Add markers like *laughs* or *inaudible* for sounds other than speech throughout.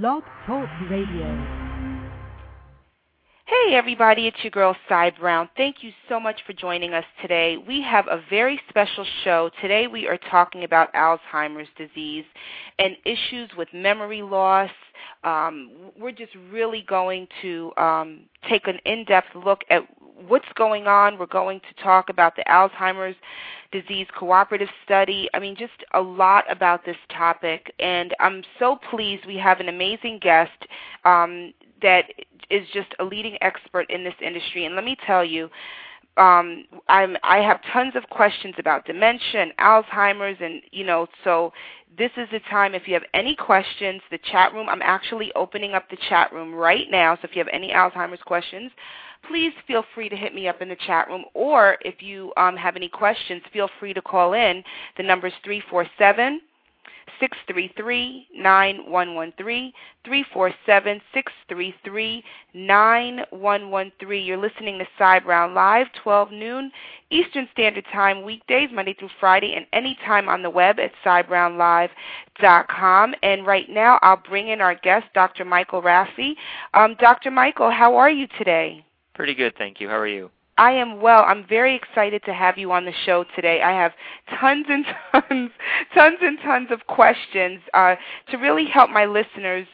Blog Talk Radio. Hey everybody, it's your girl Cy Brown. Thank you so much for joining us today. We have a very special show. Today we are talking about Alzheimer's disease and issues with memory loss. Um, we're just really going to um, take an in-depth look at what's going on. We're going to talk about the Alzheimer's disease cooperative study. I mean, just a lot about this topic. And I'm so pleased we have an amazing guest um, that is just a leading expert in this industry. And let me tell you, um, I'm, I have tons of questions about dementia and Alzheimer's, and you know, so this is the time. If you have any questions, the chat room. I'm actually opening up the chat room right now. So if you have any Alzheimer's questions, please feel free to hit me up in the chat room. Or if you um, have any questions, feel free to call in. The number is three four seven 633-9113, 347-633-9113. You're listening to Cy Brown Live, 12 noon Eastern Standard Time, weekdays, Monday through Friday, and anytime on the web at cybrownlive.com. And right now, I'll bring in our guest, Dr. Michael Rafii. Um, Dr. Michael, how are you today? Pretty good, thank you. How are you? I am well. I'm very excited to have you on the show today. I have tons and tons, tons and tons of questions uh, to really help my listeners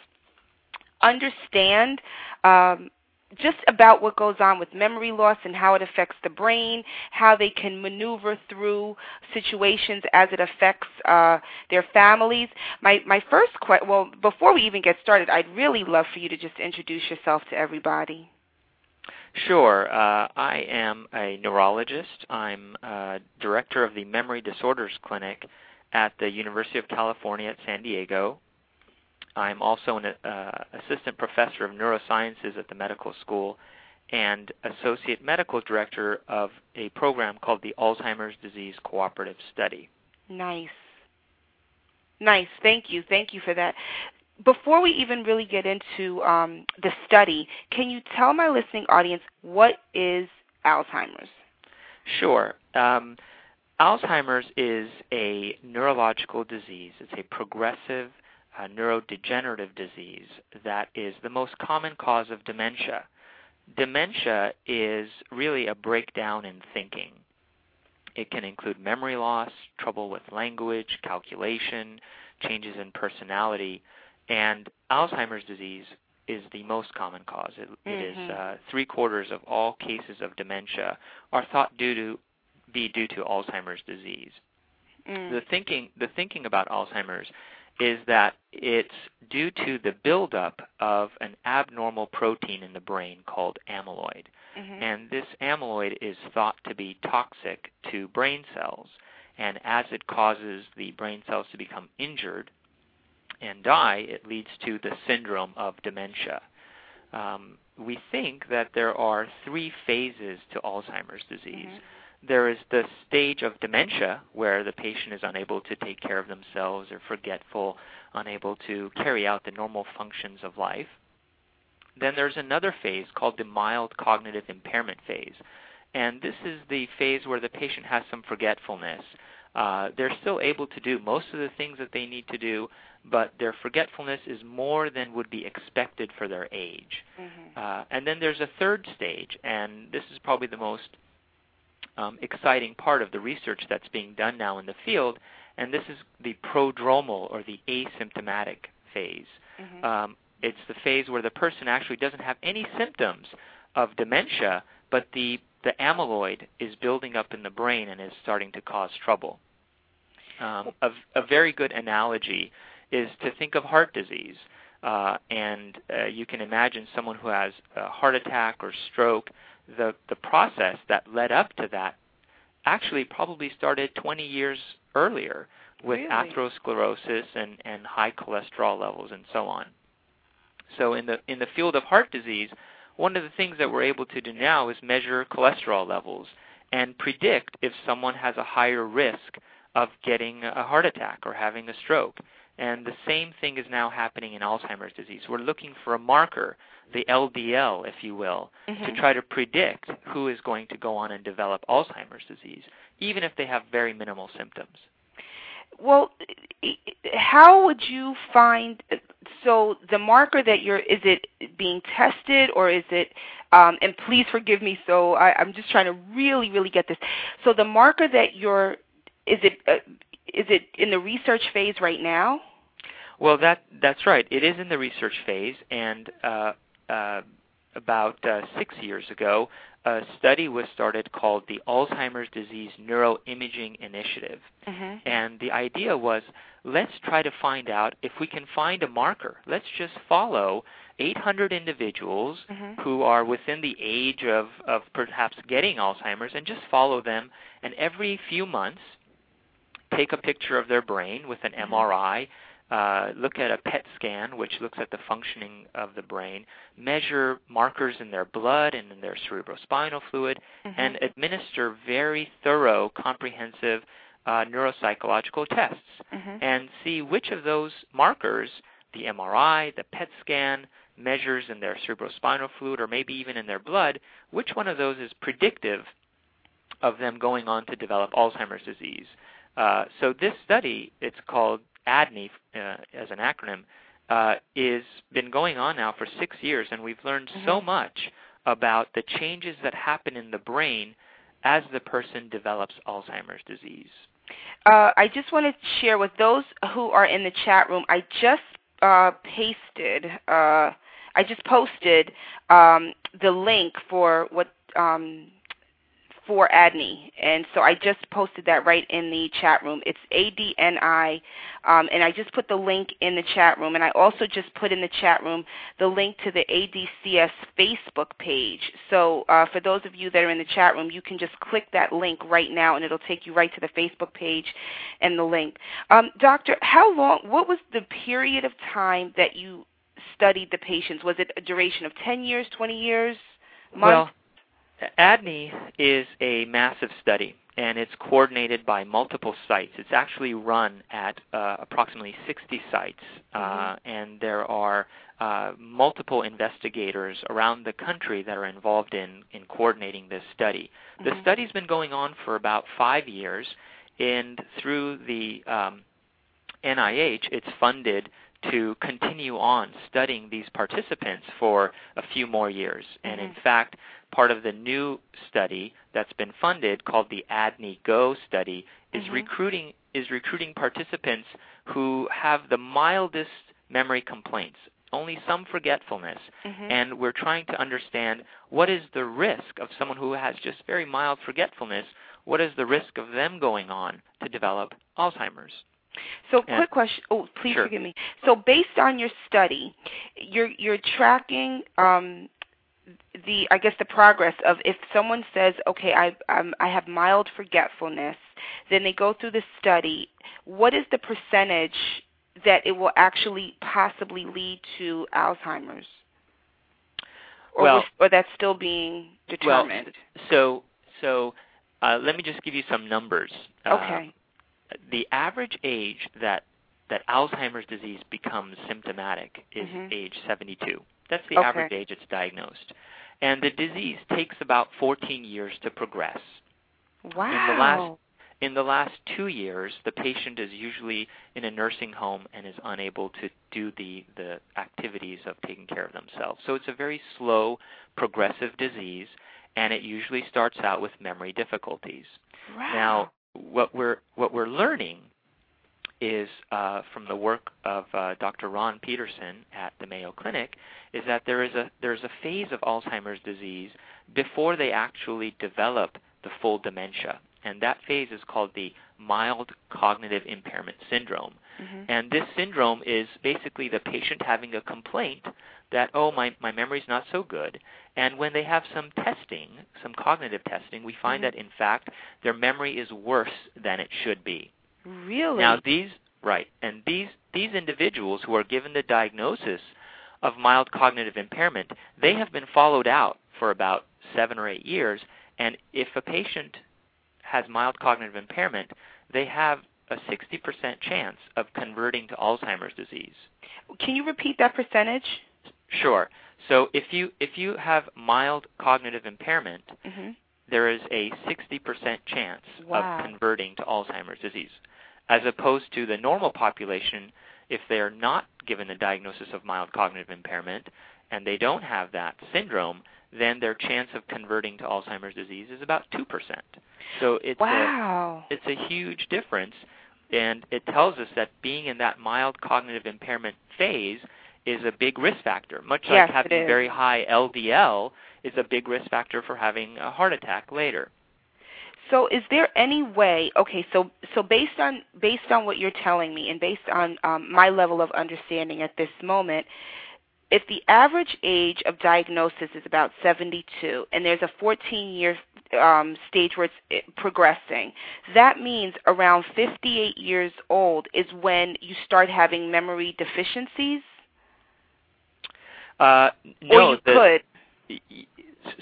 understand um, just about what goes on with memory loss and how it affects the brain, how they can maneuver through situations as it affects uh, their families. My my first question, well, before we even get started, I'd really love for you to just introduce yourself to everybody. Sure. Uh, I am a neurologist. I'm uh, director of the Memory Disorders Clinic at the University of California at San Diego. I'm also an uh, assistant professor of neurosciences at the medical school and associate medical director of a program called the Alzheimer's Disease Cooperative Study. Nice. Nice. Thank you. Thank you for that before we even really get into um, the study, can you tell my listening audience what is Alzheimer's? Sure. Um, Alzheimer's is a neurological disease. It's a progressive uh, neurodegenerative disease that is the most common cause of dementia. Dementia is really a breakdown in thinking. It can include memory loss, trouble with language, calculation, changes in personality, and Alzheimer's disease is the most common cause. It, mm-hmm. it is mm-hmm. uh, three quarters of all cases of dementia are thought due to be due to Alzheimer's disease. Mm. The thinking the thinking about Alzheimer's is that it's due to the buildup of an abnormal protein in the brain called amyloid. Mm-hmm. And this amyloid is thought to be toxic to brain cells. And as it causes the brain cells to become injured, and die, it leads to the syndrome of dementia. Um, we think that there are three phases to Alzheimer's disease. Mm-hmm. There is the stage of dementia where the patient is unable to take care of themselves or forgetful, unable to carry out the normal functions of life. Then there's another phase called the mild cognitive impairment phase. And this is the phase where the patient has some forgetfulness. Uh, they're still able to do most of the things that they need to do, but their forgetfulness is more than would be expected for their age. Mm-hmm. Uh, and then there's a third stage, and this is probably the most um, exciting part of the research that's being done now in the field, and this is the prodromal or the asymptomatic phase. Mm-hmm. Um, it's the phase where the person actually doesn't have any symptoms of dementia, but the the amyloid is building up in the brain and is starting to cause trouble. Um, a, a very good analogy is to think of heart disease. Uh, and uh, you can imagine someone who has a heart attack or stroke, the, the process that led up to that actually probably started 20 years earlier with really? atherosclerosis and, and high cholesterol levels and so on. So in the in the field of heart disease, one of the things that we're able to do now is measure cholesterol levels and predict if someone has a higher risk of getting a heart attack or having a stroke. And the same thing is now happening in Alzheimer's disease. We're looking for a marker, the LDL, if you will, mm-hmm. to try to predict who is going to go on and develop Alzheimer's disease, even if they have very minimal symptoms. Well, how would you find? So the marker that you're is it being tested or is it? Um, and please forgive me. So I, I'm just trying to really, really get this. So the marker that you're is it uh, is it in the research phase right now? Well, that that's right. It is in the research phase, and uh, uh, about uh, six years ago, a study was started called the Alzheimer's Disease Neuroimaging Initiative. Mm-hmm. And the idea was let's try to find out if we can find a marker. Let's just follow 800 individuals mm-hmm. who are within the age of, of perhaps getting Alzheimer's and just follow them. And every few months, take a picture of their brain with an mm-hmm. MRI uh, look at a PET scan, which looks at the functioning of the brain, measure markers in their blood and in their cerebrospinal fluid, mm-hmm. and administer very thorough, comprehensive uh, neuropsychological tests mm-hmm. and see which of those markers, the MRI, the PET scan, measures in their cerebrospinal fluid, or maybe even in their blood, which one of those is predictive of them going on to develop Alzheimer's disease. Uh, so this study, it's called ADNI uh, as an acronym, uh, is been going on now for six years, and we've learned mm-hmm. so much about the changes that happen in the brain as the person develops Alzheimer's disease. Uh, I just want to share with those who are in the chat room. I just uh, pasted. Uh, I just posted um, the link for what um, for ADNI. And so I just posted that right in the chat room. It's ADNI, um, and I just put the link in the chat room. And I also just put in the chat room the link to the ADCS Facebook page. So uh, for those of you that are in the chat room, you can just click that link right now, and it'll take you right to the Facebook page and the link. Um, doctor, how long? What was the period of time that you studied the patients? Was it a duration of 10 years, 20 years? Months? Well, ADNI is a massive study, and it's coordinated by multiple sites. It's actually run at uh, approximately 60 sites, uh, mm-hmm. and there are uh, multiple investigators around the country that are involved in, in coordinating this study. Mm-hmm. The study's been going on for about five years, and through the um, NIH, it's funded to continue on studying these participants for a few more years. Mm-hmm. And in fact, part of the new study that's been funded called the ADNI Go study is mm-hmm. recruiting is recruiting participants who have the mildest memory complaints, only some forgetfulness. Mm-hmm. And we're trying to understand what is the risk of someone who has just very mild forgetfulness, what is the risk of them going on to develop Alzheimer's? So, And- quick question. Oh, please Sure. forgive me. So, based on your study, you're you're tracking um, the I guess the progress of if someone says, okay, I um, I have mild forgetfulness, then they go through the study. What is the percentage that it will actually possibly lead to Alzheimer's? Or, Well- was- or that's still being determined. Well, So, so uh, let me just give you some numbers. Uh, okay. the average age that that Alzheimer's disease becomes symptomatic is Mhm. age 72. That's the Okay. average age it's diagnosed. And the disease takes about 14 years to progress. Wow. In the last in the last 2 years, the patient is usually in a nursing home and is unable to do the the activities of taking care of themselves. So it's a very slow progressive disease and it usually starts out with memory difficulties. wow. Now, what we're what we're learning is uh, from the work of uh, Dr. Ron Petersen at the Mayo Clinic, is that there is a there's a phase of Alzheimer's disease before they actually develop the full dementia, and that phase is called the mild cognitive impairment syndrome. Mhm. And this syndrome is basically the patient having a complaint that, oh, my, my memory's not so good. And when they have some testing, some cognitive testing, we find Mhm. that, in fact, their memory is worse than it should be. Really? Now, these, right, and these, these individuals who are given the diagnosis of mild cognitive impairment, they have been followed out for about seven or eight years. And if a patient has mild cognitive impairment, they have a 60% chance of converting to Alzheimer's disease. Can you repeat that percentage? Sure. So if you if you have mild cognitive impairment, Mhm. There is a 60% chance Wow. of converting to Alzheimer's disease. as opposed to the normal population, if they're not given the diagnosis of mild cognitive impairment and they don't have that syndrome, then their chance of converting to Alzheimer's disease is about 2%. So it's wow. a, it's a huge difference and it tells us that being in that mild cognitive impairment phase is a big risk factor. Much yes, like having very high LDL is a big risk factor for having a heart attack later. So is there any way? Okay, so so based on based on what you're telling me, and based on um, my level of understanding at this moment, if the average age of diagnosis is about 72, and there's a 14-year um, stage where it's eh, progressing, that means around 58 years old is when you start having memory deficiencies. Uh, no, or you the, could.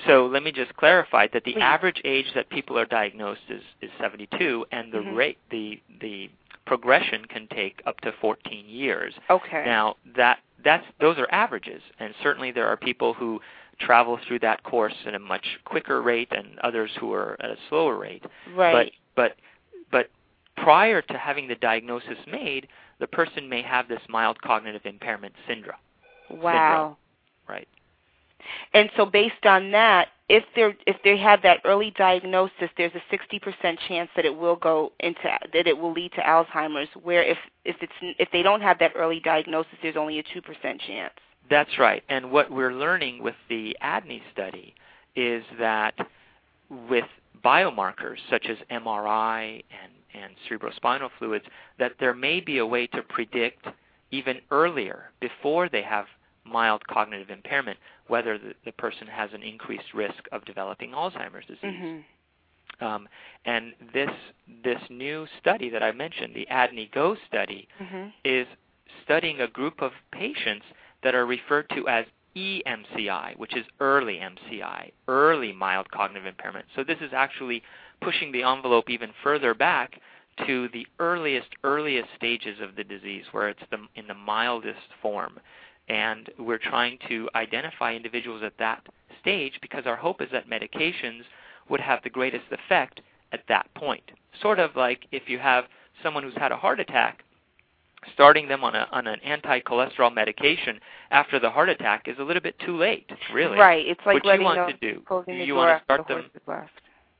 So let me just clarify that the Please. average age that people are diagnosed is, is 72, and the Mhm. rate the the progression can take up to 14 years. Okay. Now that that's those are averages, and certainly there are people who travel through that course at a much quicker rate, and others who are at a slower rate. right. But but but prior to having the diagnosis made, the person may have this mild cognitive impairment syndrome. wow. Right. And so based on that, if they if they have that early diagnosis, there's a 60% chance that it will go into that it will lead to Alzheimer's. Where if if it's if they don't have that early diagnosis, there's only a 2% chance. That's right. And what we're learning with the ADNI study is that with biomarkers such as MRI and, and cerebrospinal fluids, that there may be a way to predict even earlier, before they have mild cognitive impairment, whether the, the person has an increased risk of developing Alzheimer's disease. Mm-hmm. Um, and this this new study that I mentioned, the ADNI Go study, Mm-hmm. is studying a group of patients that are referred to as EMCI, which is early MCI, early mild cognitive impairment. So this is actually pushing the envelope even further back to the earliest, earliest stages of the disease, where it's the, in the mildest form. And we're trying to identify individuals at that stage because our hope is that medications would have the greatest effect at that point. Sort of like if you have someone who's had a heart attack, starting them on, a, on an anti-cholesterol medication after the heart attack is a little bit too late, really. Right. It's like what you letting want to do, you want to start the them left.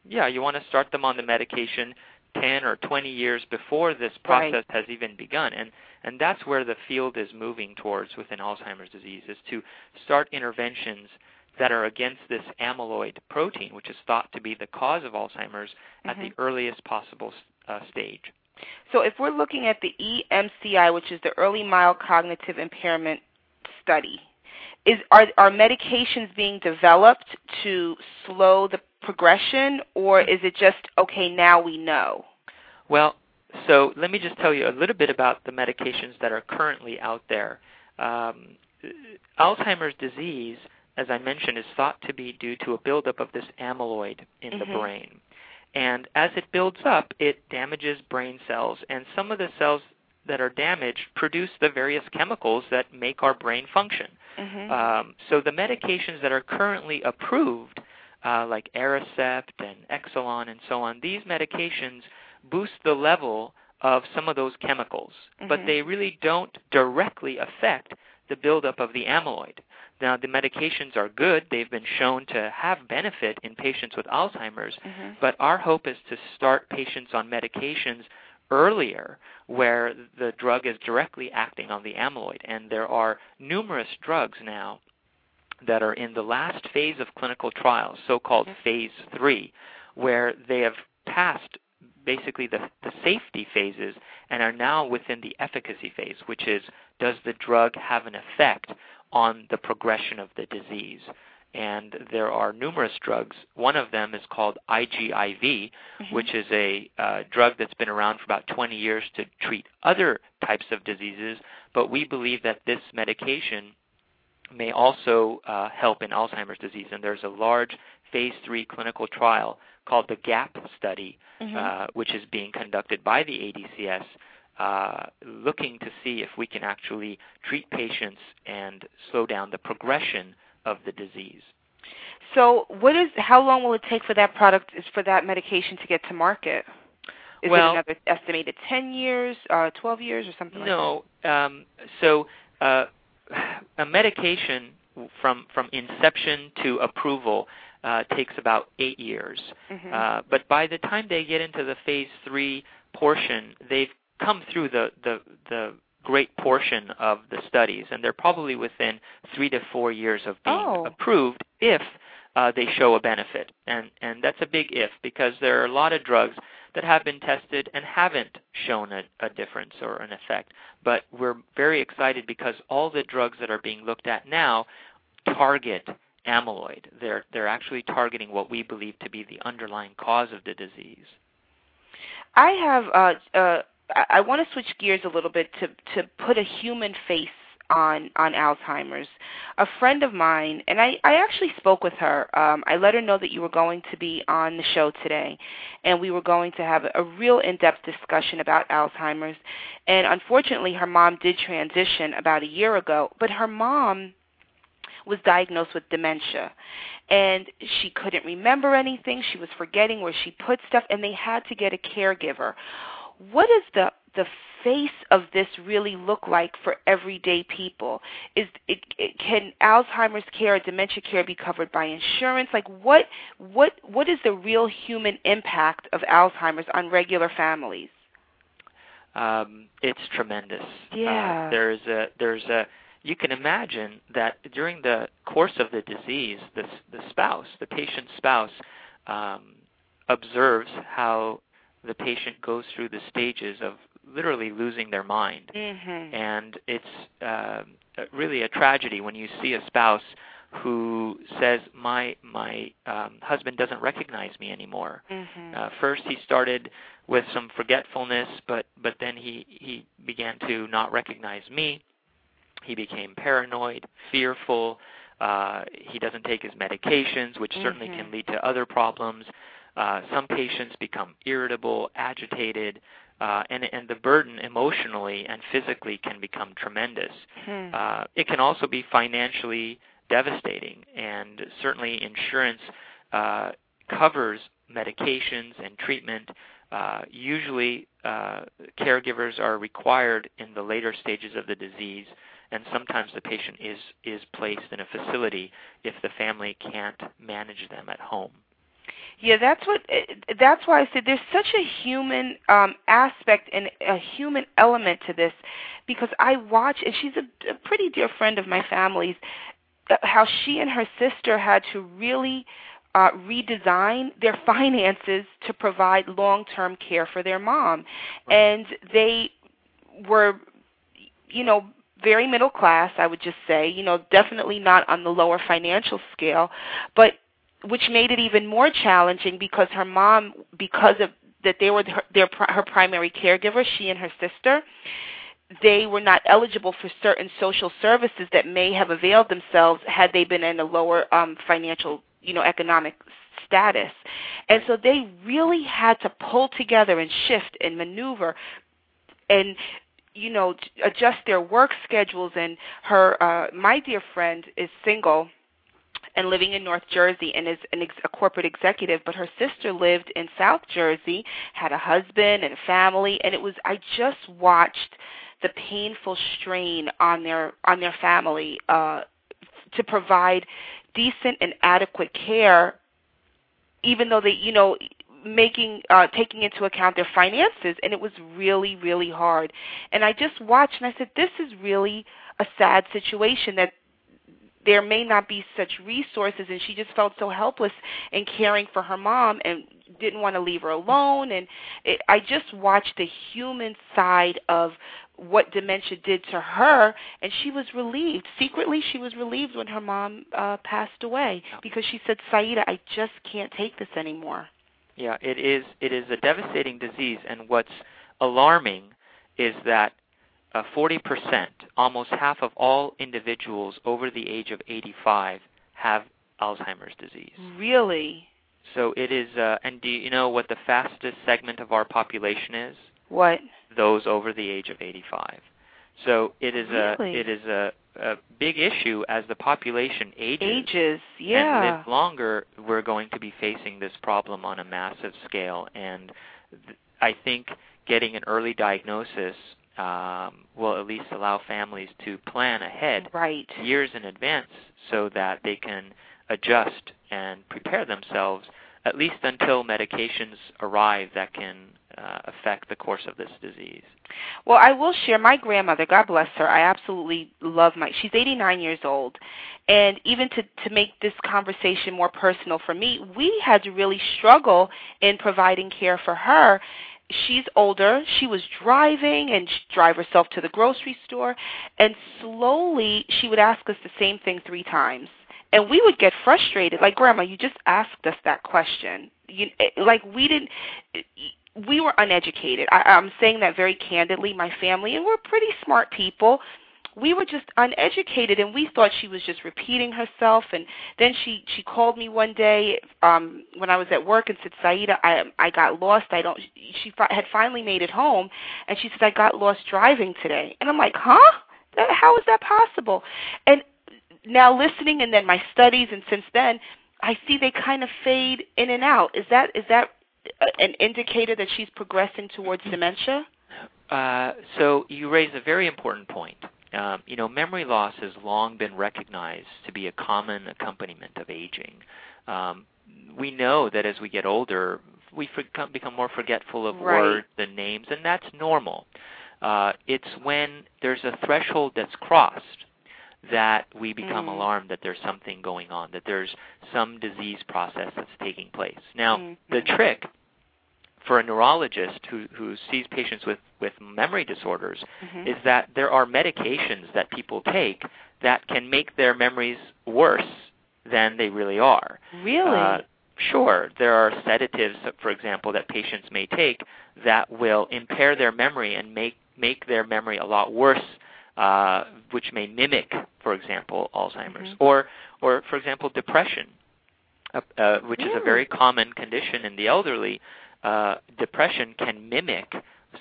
yeah, you want to start them on the medication 10 or 20 years before this Right. process has even begun. And, and that's where the field is moving towards within Alzheimer's disease, is to start interventions that are against this amyloid protein, which is thought to be the cause of Alzheimer's at the Mhm. earliest possible uh, stage. So if we're looking at the EMCI, which is the early mild cognitive impairment study, is are are medications being developed to slow the progression, or is it just okay? Now we know. Well, so let me just tell you a little bit about the medications that are currently out there. Um, Alzheimer's disease, as I mentioned, is thought to be due to a buildup of this amyloid in the Mhm. brain. And as it builds up, it damages brain cells, and some of the cells that are damaged produce the various chemicals that make our brain function. Mm-hmm. Um, so the medications that are currently approved, uh, like Aricept and Exelon and so on, these medications boost the level of some of those chemicals, but Mhm. they really don't directly affect the buildup of the amyloid. Now, the medications are good. They've been shown to have benefit in patients with Alzheimer's, hmm but our hope is to start patients on medications earlier where the drug is directly acting on the amyloid. And there are numerous drugs now that are in the last phase of clinical trials, so-called Mhm. phase three, where they have passed basically the, the safety phases and are now within the efficacy phase, which is does the drug have an effect on the progression of the disease? And there are numerous drugs. One of them is called IGIV, Mm-hmm. which is a uh, drug that's been around for about 20 years to treat other types of diseases, but we believe that this medication may also uh, help in Alzheimer's disease. And there's a large phase three clinical trial called the GAP study, Mhm. uh, which is being conducted by the ADCS, uh, looking to see if we can actually treat patients and slow down the progression of the disease. So, what is? How long will it take for that product, for that medication to get to market? Is well, it another estimated 10 years, uh, 12 years, or something no, like that? No. Um, so uh, a medication from from inception to approval uh, takes about eight years. Mm-hmm. Uh, but by the time they get into the phase three portion, they've come through the the the great portion of the studies, and they're probably within three to four years of being oh. approved if uh, they show a benefit. And and that's a big if because there are a lot of drugs that have been tested and haven't shown a, a difference or an effect. But we're very excited because all the drugs that are being looked at now target amyloid. They're they're actually targeting what we believe to be the underlying cause of the disease. I have uh, uh, I want to switch gears a little bit to to put a human face on on Alzheimer's. A friend of mine, and I I actually spoke with her. Um, I let her know that you were going to be on the show today, and we were going to have a real in-depth discussion about Alzheimer's. And unfortunately, her mom did transition about a year ago, but her mom was diagnosed with dementia and she couldn't remember anything she was forgetting where she put stuff and they had to get a caregiver what is the the face of this really look like for everyday people? Is it, it, can Alzheimer's care or dementia care be covered by insurance? Like what what what is the real human impact of Alzheimer's on regular families? Um, it's tremendous. Yeah. Uh, there's a there's a you can imagine that during the course of the disease, the the spouse, the patient's spouse, um, observes how the patient goes through the stages of literally losing their mind. Mm-hmm. And it's uh, really a tragedy when you see a spouse who says, "My my um, husband doesn't recognize me anymore." Mm-hmm. Uh, first, he started with some forgetfulness, but but then he he began to not recognize me. He became paranoid, fearful. Uh, he doesn't take his medications, which certainly mm-hmm. can lead to other problems. Uh, some patients become irritable, agitated, uh, and, and the burden emotionally and physically can become tremendous. Hmm. Uh, it can also be financially devastating, and certainly insurance uh, covers medications and treatment. Uh, usually, uh, caregivers are required in the later stages of the disease, and sometimes the patient is is placed in a facility if the family can't manage them at home. Yeah, that's what. Eh, that's why I said there's such a human um, aspect and a human element to this, because I watch, and she's a, a pretty dear friend of my family's, uh, how she and her sister had to really uh, redesign their *laughs* finances to provide long-term care for their mom, and they were, you know, very middle class, I would just say, you know, definitely not on the lower financial scale, but which made it even more challenging because her mom, because of that they were her, their her primary caregiver, she and her sister, they were not eligible for certain social services that may have availed themselves had they been in a lower um, financial, you know, economic status. And so they really had to pull together and shift and maneuver and you know adjust their work schedules and her uh my dear friend is single and living in North Jersey and is ex- a corporate executive, but her sister lived in South Jersey, had a husband and family, and it was I just watched the painful strain on their on their family uh, to provide decent and adequate care, even though they you know making uh taking into account their finances and it was really really hard. And i just watched and i said this is really a sad situation that there may not be such resources and she just felt so helpless in caring for her mom and didn't want to leave her alone. And it, I just watched the human side of what dementia did to her and she was relieved. Secretly she was relieved when her mom uh passed away because she said Saida I just can't take this anymore. Yeah it is it is a devastating disease and what's alarming is that uh, 40%, almost half of all individuals over the age of 85 have Alzheimer's disease. Really? So it is, uh, and do you know what the fastest segment of our population is? What? Those over the age of 85. So it is really? a it is a, a big issue as the population ages. Ages, yeah. And live longer, we're going to be facing this problem on a massive scale, and th- I think getting an early diagnosis um, will at least allow families to plan ahead right. years in advance so that they can adjust and prepare themselves at least until medications arrive that can uh, affect the course of this disease. Well, I will share my grandmother, God bless her. I absolutely love my she's 89 years old. And even to to make this conversation more personal for me, we had to really struggle in providing care for her she's older. She was driving and she'd drive herself to the grocery store, and slowly she would ask us the same thing three times. And we would get frustrated. Like grandma you just asked us that question. You eh, like we didn't we were uneducated. I, i'm saying that very candidly my family and we're pretty smart people we were just uneducated and we thought she was just repeating herself and then she she called me one day um when i was at work and said saida i i got lost i don't she fi- had finally made it home and she said i got lost driving today and i'm like huh that, how is that possible and now listening and then my studies and since then I see they kind of fade in and out. Is that is that an indicator that she's progressing towards dementia? Uh, so you raise a very important point. Um, you know, memory loss has long been recognized to be a common accompaniment of aging. Um, we know that as we get older, we for- become more forgetful of right. words and names, and that's normal. Uh, it's when there's a threshold that's crossed that we become mm. alarmed that there's something going on, that there's some disease process that's taking place. Now, mm. the trick for a neurologist who, who sees patients with, with memory disorders mm-hmm. is that there are medications that people take that can make their memories worse than they really are. Really? Uh, sure. There are sedatives, for example, that patients may take that will impair their memory and make, make their memory a lot worse uh, which may mimic, for example, Alzheimer's, mm-hmm. or, or for example, depression, uh, uh, which really? is a very common condition in the elderly. Uh, depression can mimic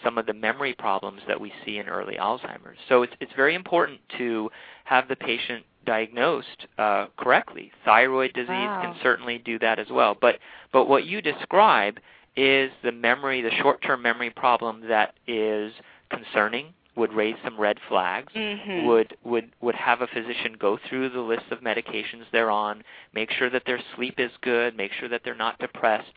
some of the memory problems that we see in early Alzheimer's. So it's it's very important to have the patient diagnosed uh, correctly. Thyroid disease wow. can certainly do that as well. But but what you describe is the memory, the short-term memory problem that is concerning would raise some red flags, mm-hmm. would would would have a physician go through the list of medications they're on, make sure that their sleep is good, make sure that they're not depressed,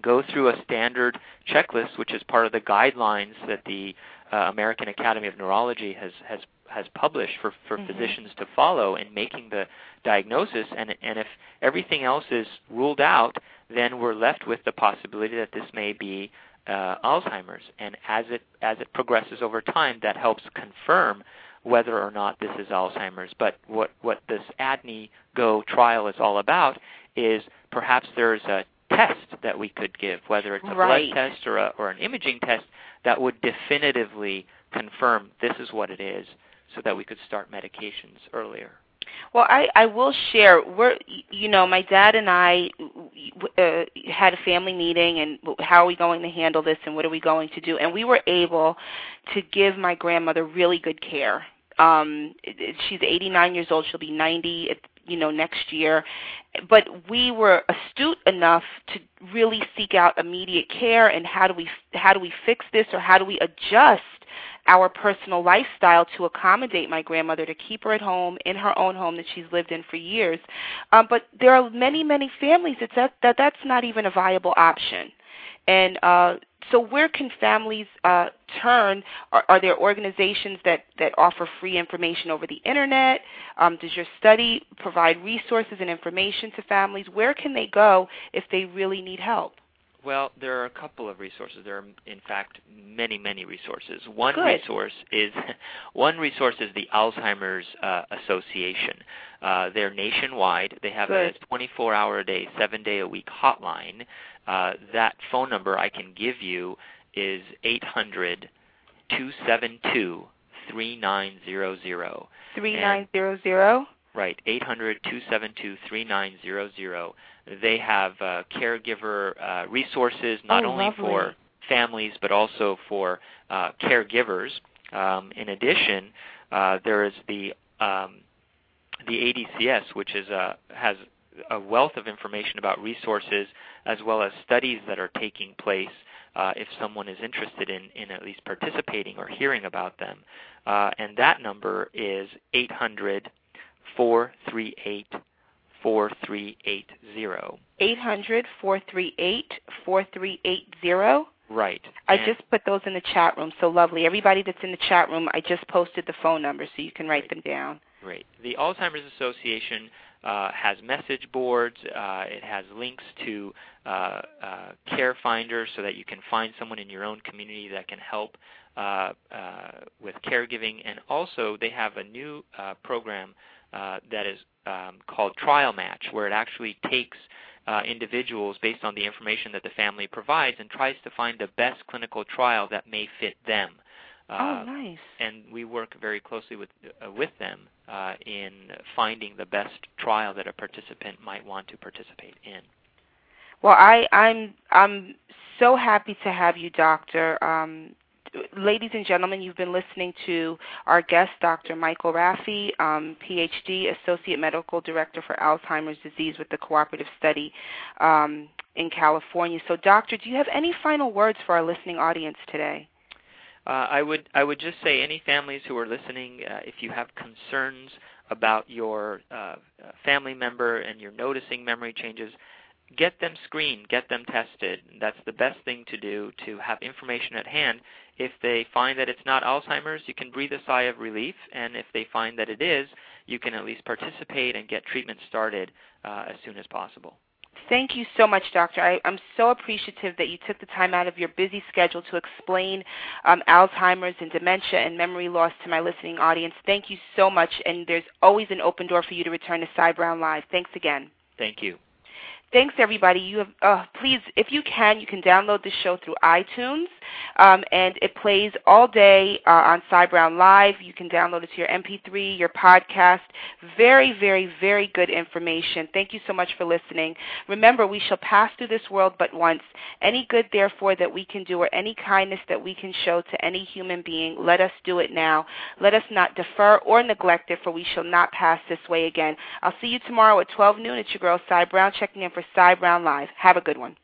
go through a standard checklist, which is part of the guidelines that the uh, American Academy of Neurology has has has published for for mm-hmm. physicians to follow in making the diagnosis. And and if everything else is ruled out, then we're left with the possibility that this may be uh, Alzheimer's, and as it as it progresses over time, that helps confirm whether or not this is Alzheimer's. But what what this ADNI Go trial is all about is perhaps there's a test that we could give, whether it's a right. blood test or a, or an imaging test, that would definitively confirm this is what it is, so that we could start medications earlier. Well, I I will share. We're you know my dad and I uh, had a family meeting and how are we going to handle this and what are we going to do and we were able to give my grandmother really good care. Um, she's 89 years old. She'll be 90 at you know next year but we were astute enough to really seek out immediate care and how do we how do we fix this or how do we adjust our personal lifestyle to accommodate my grandmother to keep her at home in her own home that she's lived in for years. Um, but there are many, many families that, that, that that's not even a viable option. And uh, so where can families uh, turn? Are, are, there organizations that, that offer free information over the internet? Um, does your study provide resources and information to families? Where can they go if they really need help? Well, there are a couple of resources. There are, in fact, many, many resources. One Good. resource is *laughs* one resource is the Alzheimer's uh, Association. Uh, they're nationwide. They have Good. a 24-hour a day, seven-day-a-week hotline. Uh, that phone number I can give you is 800 272 3900. 3900? Right, 800 272 3900 they have uh, caregiver uh, resources not oh, only lovely. for families but also for uh, caregivers. Um, in addition, uh, there is the um, the ADCS, which is a, has a wealth of information about resources as well as studies that are taking place uh, if someone is interested in, in at least participating or hearing about them. Uh, and that number is 800 438 4380. 800 438 4380. Right. I And- just put those in the chat room. So lovely. Everybody that's in the chat room, I just posted the phone number so you can write them down. Great. The Alzheimer's Association uh, has message boards. Uh, it has links to uh, uh, Care Finder so that you can find someone in your own community that can help uh, uh, with caregiving. And also, they have a new uh, program uh, that is um, called Trial Match, where it actually takes uh, individuals based on the information that the family provides and tries to find the best clinical trial that may fit them. oh, nice. and we work very closely with uh, with them uh, in finding the best trial that a participant might want to participate in. Well, I, I'm I'm so happy to have you, Doctor. Um, ladies and gentlemen, you've been listening to our guest, Dr. Michael Rafii, um, PhD, Associate Medical Director for Alzheimer's Disease with the Cooperative Study um, in California. So, Doctor, do you have any final words for our listening audience today? Uh, I would I would just say any families who are listening, uh, if you have concerns about your uh, family member and you're noticing memory changes, get them screened, get them tested. That's the best thing to do to have information at hand. If they find that it's not Alzheimer's, you can breathe a sigh of relief, and if they find that it is, you can at least participate and get treatment started uh, as soon as possible. Thank you so much, Doctor. I, I'm so appreciative that you took the time out of your busy schedule to explain um, Alzheimer's and dementia and memory loss to my listening audience. Thank you so much, and there's always an open door for you to return to Cy Brown Live. Thanks again. Thank you. Thanks, everybody. You have uh, please, if you can, you can download the show through iTunes, um, and it plays all day uh, on Cy Brown Live. You can download it to your MP3, your podcast. Very, very, very good information. Thank you so much for listening. Remember, we shall pass through this world but once. Any good, therefore, that we can do, or any kindness that we can show to any human being, let us do it now. Let us not defer or neglect it, for we shall not pass this way again. I'll see you tomorrow at 12 noon. It's your girl Cy Brown checking in for Cy Brown Live. Have a good one.